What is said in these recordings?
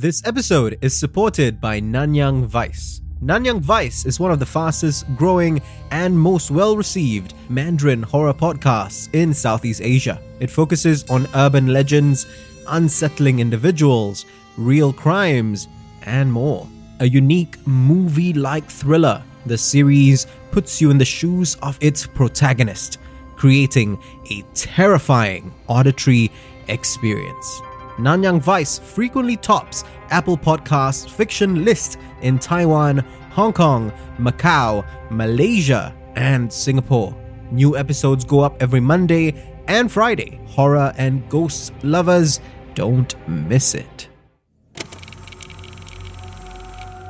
This episode is supported by Nanyang Vice. Nanyang Vice is one of the fastest growing and most well received Mandarin horror podcasts in Southeast Asia. It focuses on urban legends, unsettling individuals, real crimes, and more. A unique movie like thriller, the series puts you in the shoes of its protagonist, creating a terrifying auditory experience. Nanyang Vice frequently tops Apple Podcasts fiction list in Taiwan, Hong Kong, Macau, Malaysia, and Singapore. New episodes go up every Monday and Friday. Horror and ghost lovers, don't miss it.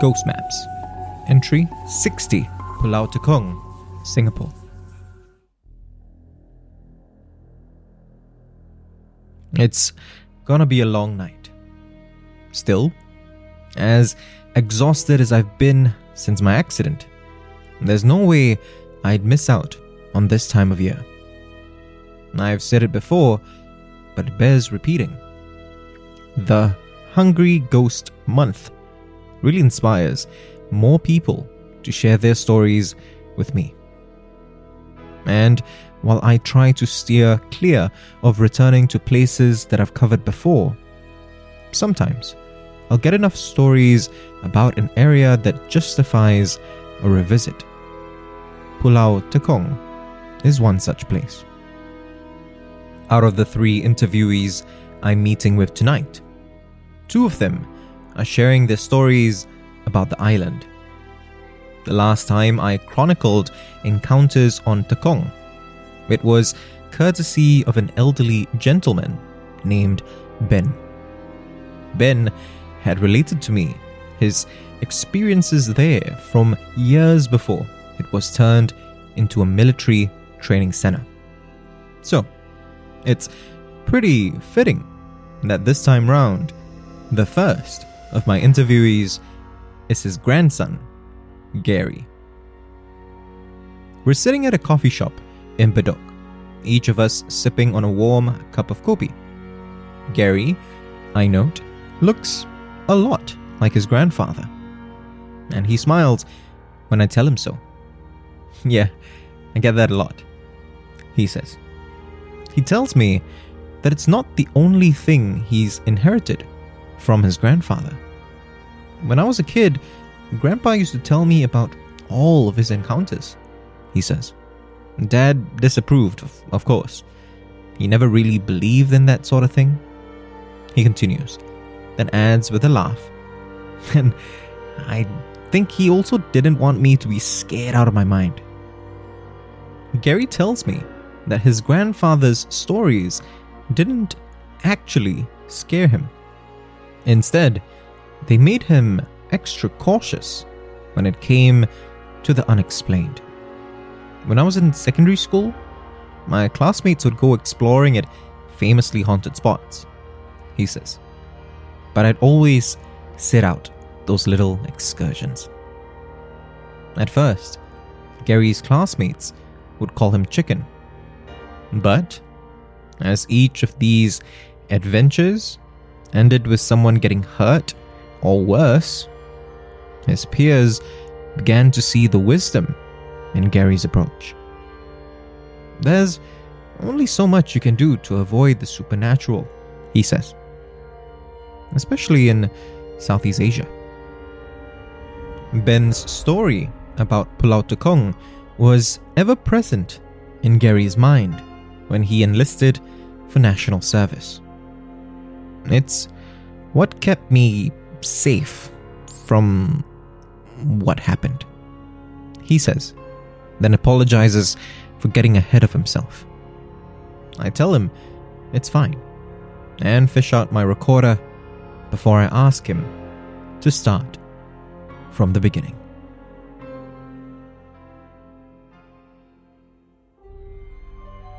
Ghost Maps. Entry 60, Pulau Tekong, Singapore. It's gonna be a long night. Still, as exhausted as I've been since my accident, there's no way I'd miss out on this time of year. I've said it before, but it bears repeating. The Hungry Ghost Month really inspires more people to share their stories with me. And while I try to steer clear of returning to places that I've covered before, sometimes I'll get enough stories about an area that justifies a revisit. Pulau Tekong is one such place. Out of the three interviewees I'm meeting with tonight, two of them are sharing their stories about the island. The last time I chronicled encounters on Tekong. it was courtesy of an elderly gentleman named Ben. Ben had related to me his experiences there from years before it was turned into a military training center. So, it's pretty fitting that this time round, the first of my interviewees is his grandson, Gary. We're sitting at a coffee shop in Bedok, each of us sipping on a warm cup of kopi. Gary, I note, looks a lot like his grandfather. And he smiles when I tell him so. Yeah, I get that a lot, he says. He tells me that it's not the only thing he's inherited from his grandfather. When I was a kid, Grandpa used to tell me about all of his encounters, he says. Dad disapproved, of, course. He never really believed in that sort of thing. He continues, then adds with a laugh. And I think he also didn't want me to be scared out of my mind. Gary tells me that his grandfather's stories didn't actually scare him. Instead, they made him extra cautious when it came to the unexplained. When I was in secondary school, my classmates would go exploring at famously haunted spots, he says. But I'd always sit out those little excursions. At first, Gary's classmates would call him Chicken. But as each of these adventures ended with someone getting hurt or worse, his peers began to see the wisdom in Gary's approach. There's only so much you can do to avoid the supernatural, he says, especially in Southeast Asia. Ben's story about Pulau Tekong was ever present in Gary's mind when he enlisted for national service. It's what kept me safe from what happened. He says, then apologizes for getting ahead of himself. I tell him it's fine. and fish out my recorder before I ask him to start from the beginning.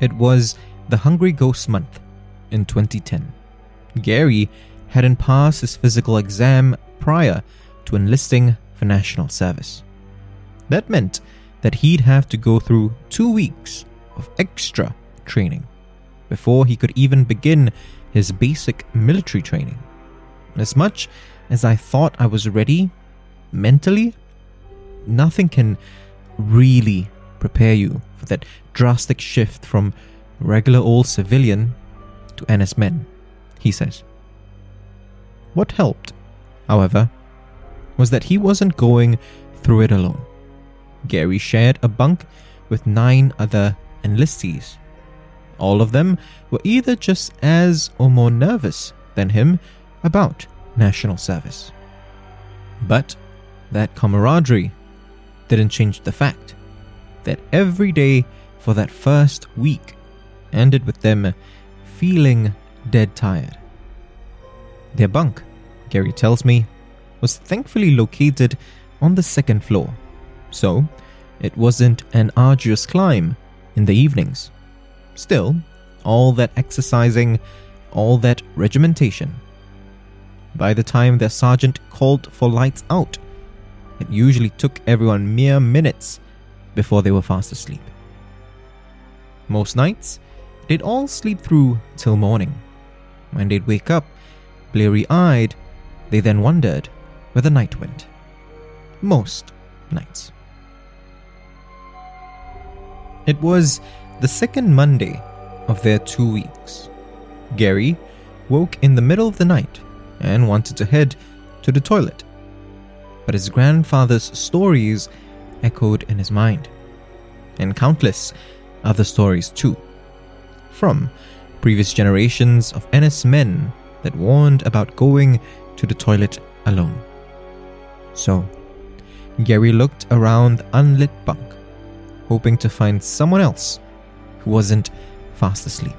It was the Hungry Ghost Month in 2010. Gary hadn't passed his physical exam prior to enlisting for national service. That meant that he'd have to go through two weeks of extra training before he could even begin his basic military training. As much as I thought I was ready mentally, nothing can really prepare you for that drastic shift from regular old civilian to NS men, he says. What helped, however, was that he wasn't going through it alone. Gary shared a bunk with nine other enlistees. All of them were either just as or more nervous than him about national service. But that camaraderie didn't change the fact that every day for that first week ended with them feeling dead tired. Their bunk, Gary tells me, was thankfully located on the second floor, so it wasn't an arduous climb in the evenings. Still, all that exercising, all that regimentation. By the time their sergeant called for lights out, it usually took everyone mere minutes before they were fast asleep. Most nights, they'd all sleep through till morning. When they'd wake up, bleary eyed, they then wondered where the night went. Most nights. It was the second Monday of their two weeks. Gary woke in the middle of the night and wanted to head to the toilet. But his grandfather's stories echoed in his mind, and countless other stories too, from previous generations of NS men that warned about going to the toilet alone. So, Gary looked around the unlit bunk hoping to find someone else who wasn't fast asleep.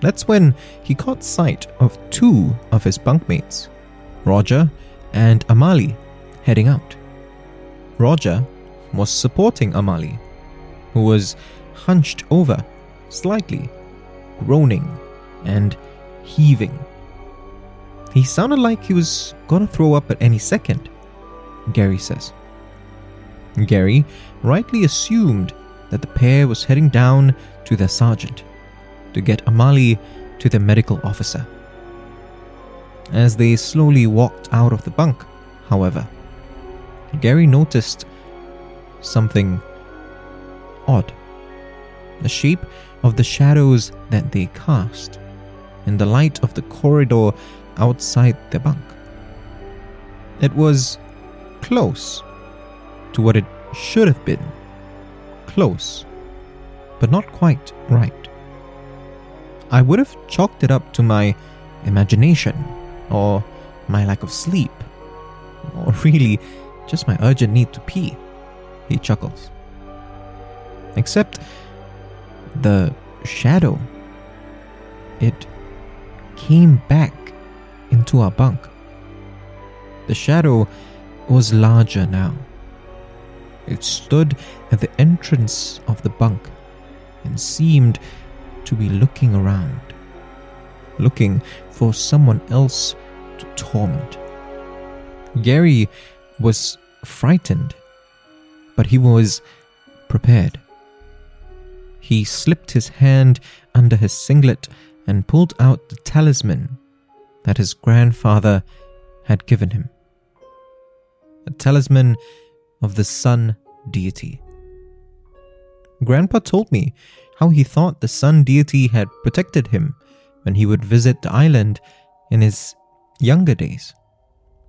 That's when he caught sight of two of his bunkmates, Roger and Amali, heading out. Roger was supporting Amali, who was hunched over slightly, groaning and heaving. He sounded like he was gonna throw up at any second, Gary says. Gary rightly assumed that the pair was heading down to their sergeant to get Amali to the medical officer. As they slowly walked out of the bunk, however, Gary noticed something odd. The shape of the shadows that they cast in the light of the corridor outside the bunk. It was close to what it should have been. Close, but not quite right. I would have chalked it up to my imagination, or my lack of sleep, or really just my urgent need to pee, he chuckles. Except the shadow, it came back into our bunk. The shadow was larger now it stood at the entrance of the bunk and seemed to be looking around, looking for someone else to torment. Gary was frightened, but he was prepared. He slipped his hand under his singlet and pulled out the talisman that his grandfather had given him. A talisman of the sun deity. Grandpa told me how he thought the sun deity had protected him when he would visit the island in his younger days,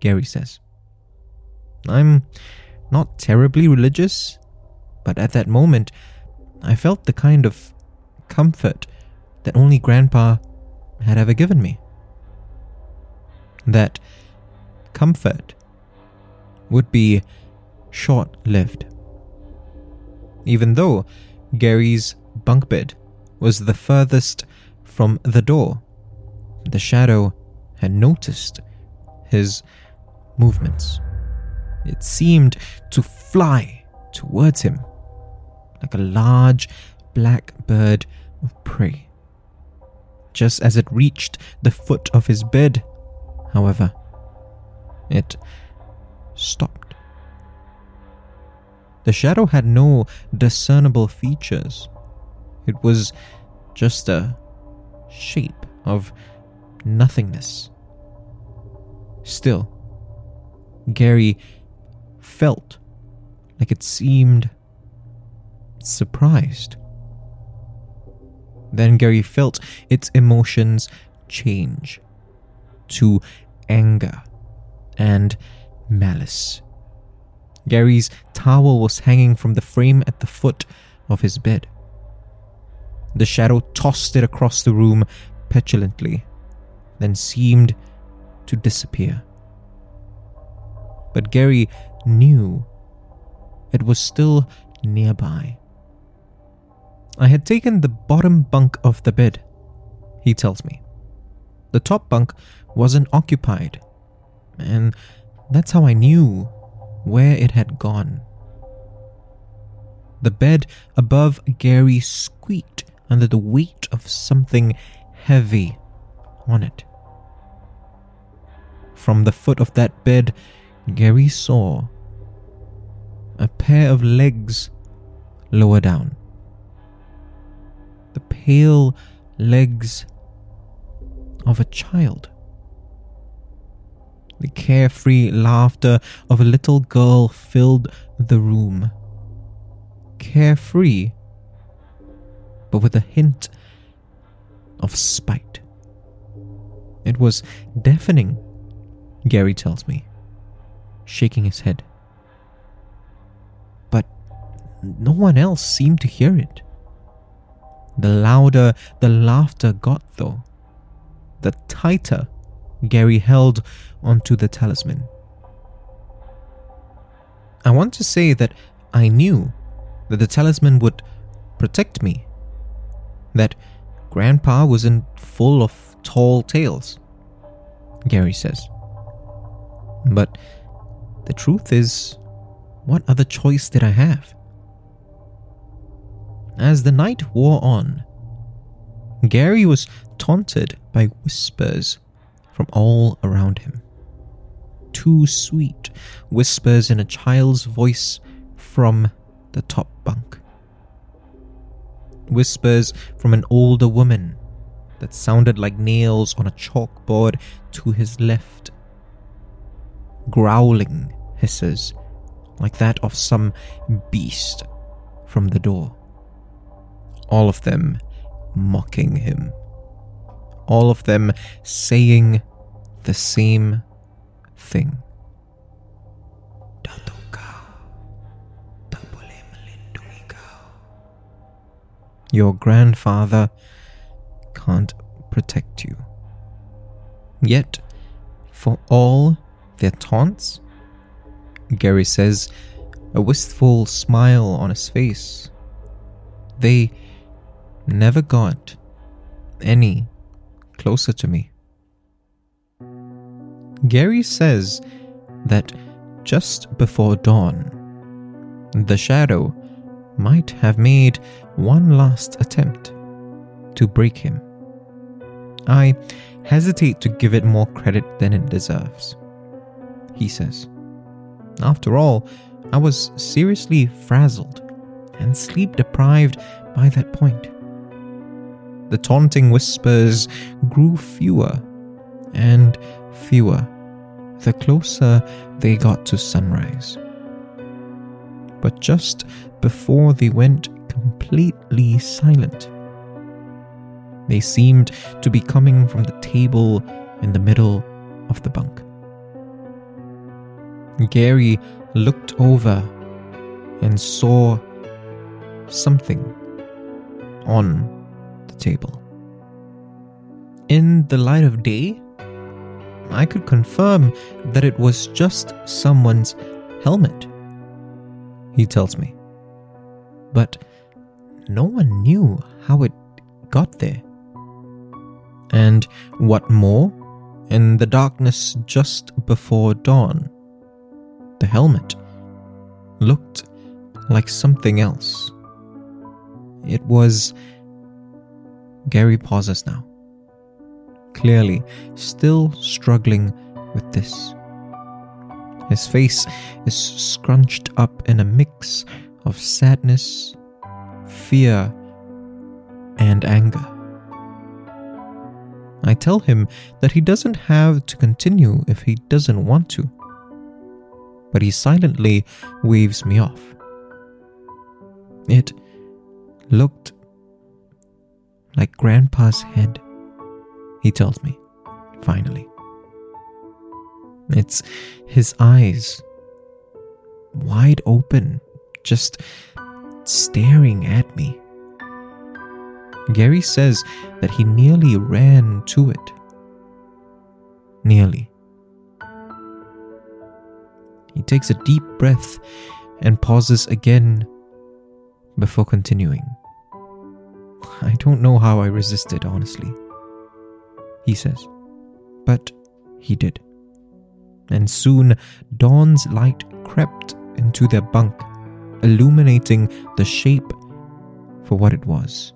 Gary says. I'm not terribly religious, but at that moment, I felt the kind of comfort that only Grandpa had ever given me. That comfort would be short lived. Even though Gary's bunk bed was the furthest from the door the shadow had noticed his movements. It seemed to fly towards him like a large black bird of prey. Just as it reached the foot of his bed, however, it stopped. The shadow had no discernible features. It was just a shape of nothingness. Still, Gary felt like it seemed surprised. Then Gary felt its emotions change to anger and malice. Gary's towel was hanging from the frame at the foot of his bed. The shadow tossed it across the room petulantly, then seemed to disappear. But Gary knew it was still nearby. I had taken the bottom bunk of the bed, he tells me. The top bunk wasn't occupied, and that's how I knew where it had gone. The bed above Gary squeaked under the weight of something heavy on it. From the foot of that bed, Gary saw a pair of legs lower down. The pale legs of a child. The carefree laughter of a little girl filled the room. Carefree, but with a hint of spite. It was deafening, Gary tells me, shaking his head. But no one else seemed to hear it. The louder the laughter got, though, the tighter Gary held onto the talisman. I want to say that I knew that the talisman would protect me, that Grandpa wasn't full of tall tales, Gary says. But the truth is, what other choice did I have? As the night wore on, Gary was taunted by whispers from all around him. Too sweet whispers in a child's voice from the top bunk. Whispers from an older woman that sounded like nails on a chalkboard to his left. Growling hisses like that of some beast from the door. All of them mocking him all of them saying the same thing. Your grandfather can't protect you. Yet, for all their taunts, Gary says, a wistful smile on his face, they never got any closer to me. Gary says that just before dawn, the shadow might have made one last attempt to break him. I hesitate to give it more credit than it deserves, he says. After all, I was seriously frazzled and sleep deprived by that point the taunting whispers grew fewer and fewer the closer they got to sunrise. But just before they went completely silent, they seemed to be coming from the table in the middle of the bunk. Gary looked over and saw something on the table. In the light of day, I could confirm that it was just someone's helmet, he tells me. But no one knew how it got there. And what more? In the darkness just before dawn, the helmet looked like something else. It was. Gary pauses now, clearly still struggling with this. His face is scrunched up in a mix of sadness, fear, and anger. I tell him that he doesn't have to continue if he doesn't want to. But he silently waves me off. It looked like Grandpa's head, he tells me, finally. It's his eyes, wide open, just staring at me. Gary says that he nearly ran to it. Nearly. He takes a deep breath and pauses again before continuing. I don't know how I resisted, honestly. He says. But he did. And soon dawn's light crept into their bunk, illuminating the shape for what it was.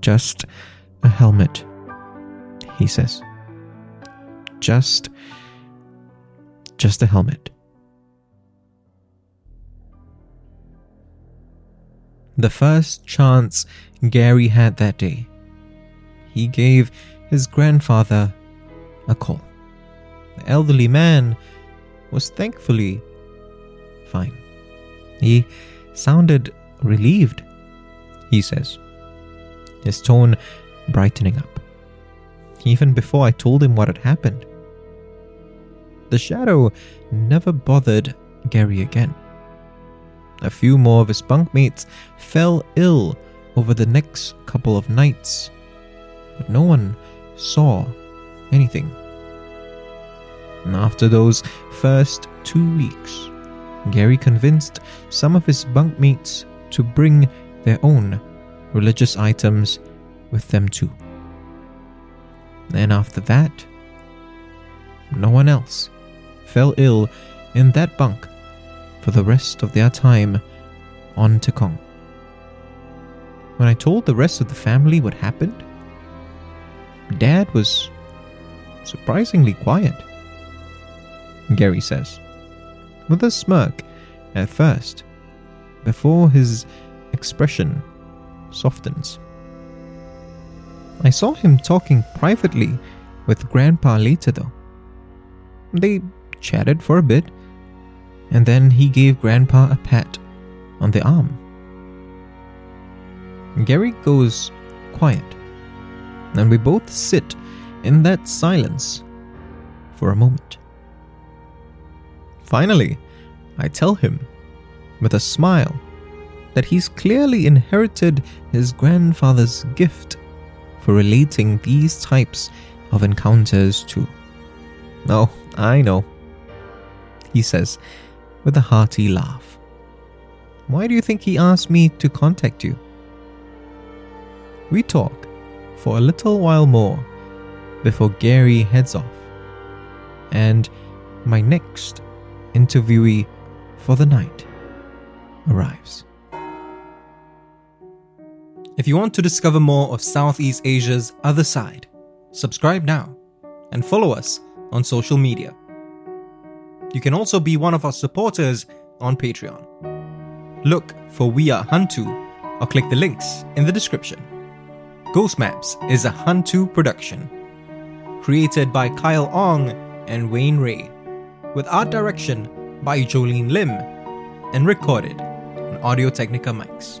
Just a helmet, he says. Just. just a helmet. The first chance Gary had that day, he gave his grandfather a call. The elderly man was thankfully fine. He sounded relieved, he says his tone brightening up, even before I told him what had happened. The shadow never bothered Gary again. A few more of his bunkmates fell ill over the next couple of nights, but no one saw anything. And after those first two weeks, Gary convinced some of his bunkmates to bring their own religious items with them too. And after that, no one else fell ill in that bunk for the rest of their time on Tekong. When I told the rest of the family what happened, Dad was surprisingly quiet. Gary says, with a smirk at first, before his expression softens. I saw him talking privately with Grandpa later, though. They chatted for a bit, and then he gave Grandpa a pat on the arm. Gary goes quiet, and we both sit in that silence for a moment. Finally, I tell him, with a smile, that he's clearly inherited his grandfather's gift for relating these types of encounters to. Oh, I know, he says with a hearty laugh. Why do you think he asked me to contact you? We talk for a little while more before Gary heads off, and my next interviewee for the night arrives. If you want to discover more of Southeast Asia's other side, subscribe now and follow us on social media. You can also be one of our supporters on Patreon. Look for We Are Hantu or click the links in the description. Ghost Maps is a Hantu production, created by Kyle Ong and Wayne Ray, with art direction by Jolene Lim, and recorded on Audio Technica mics.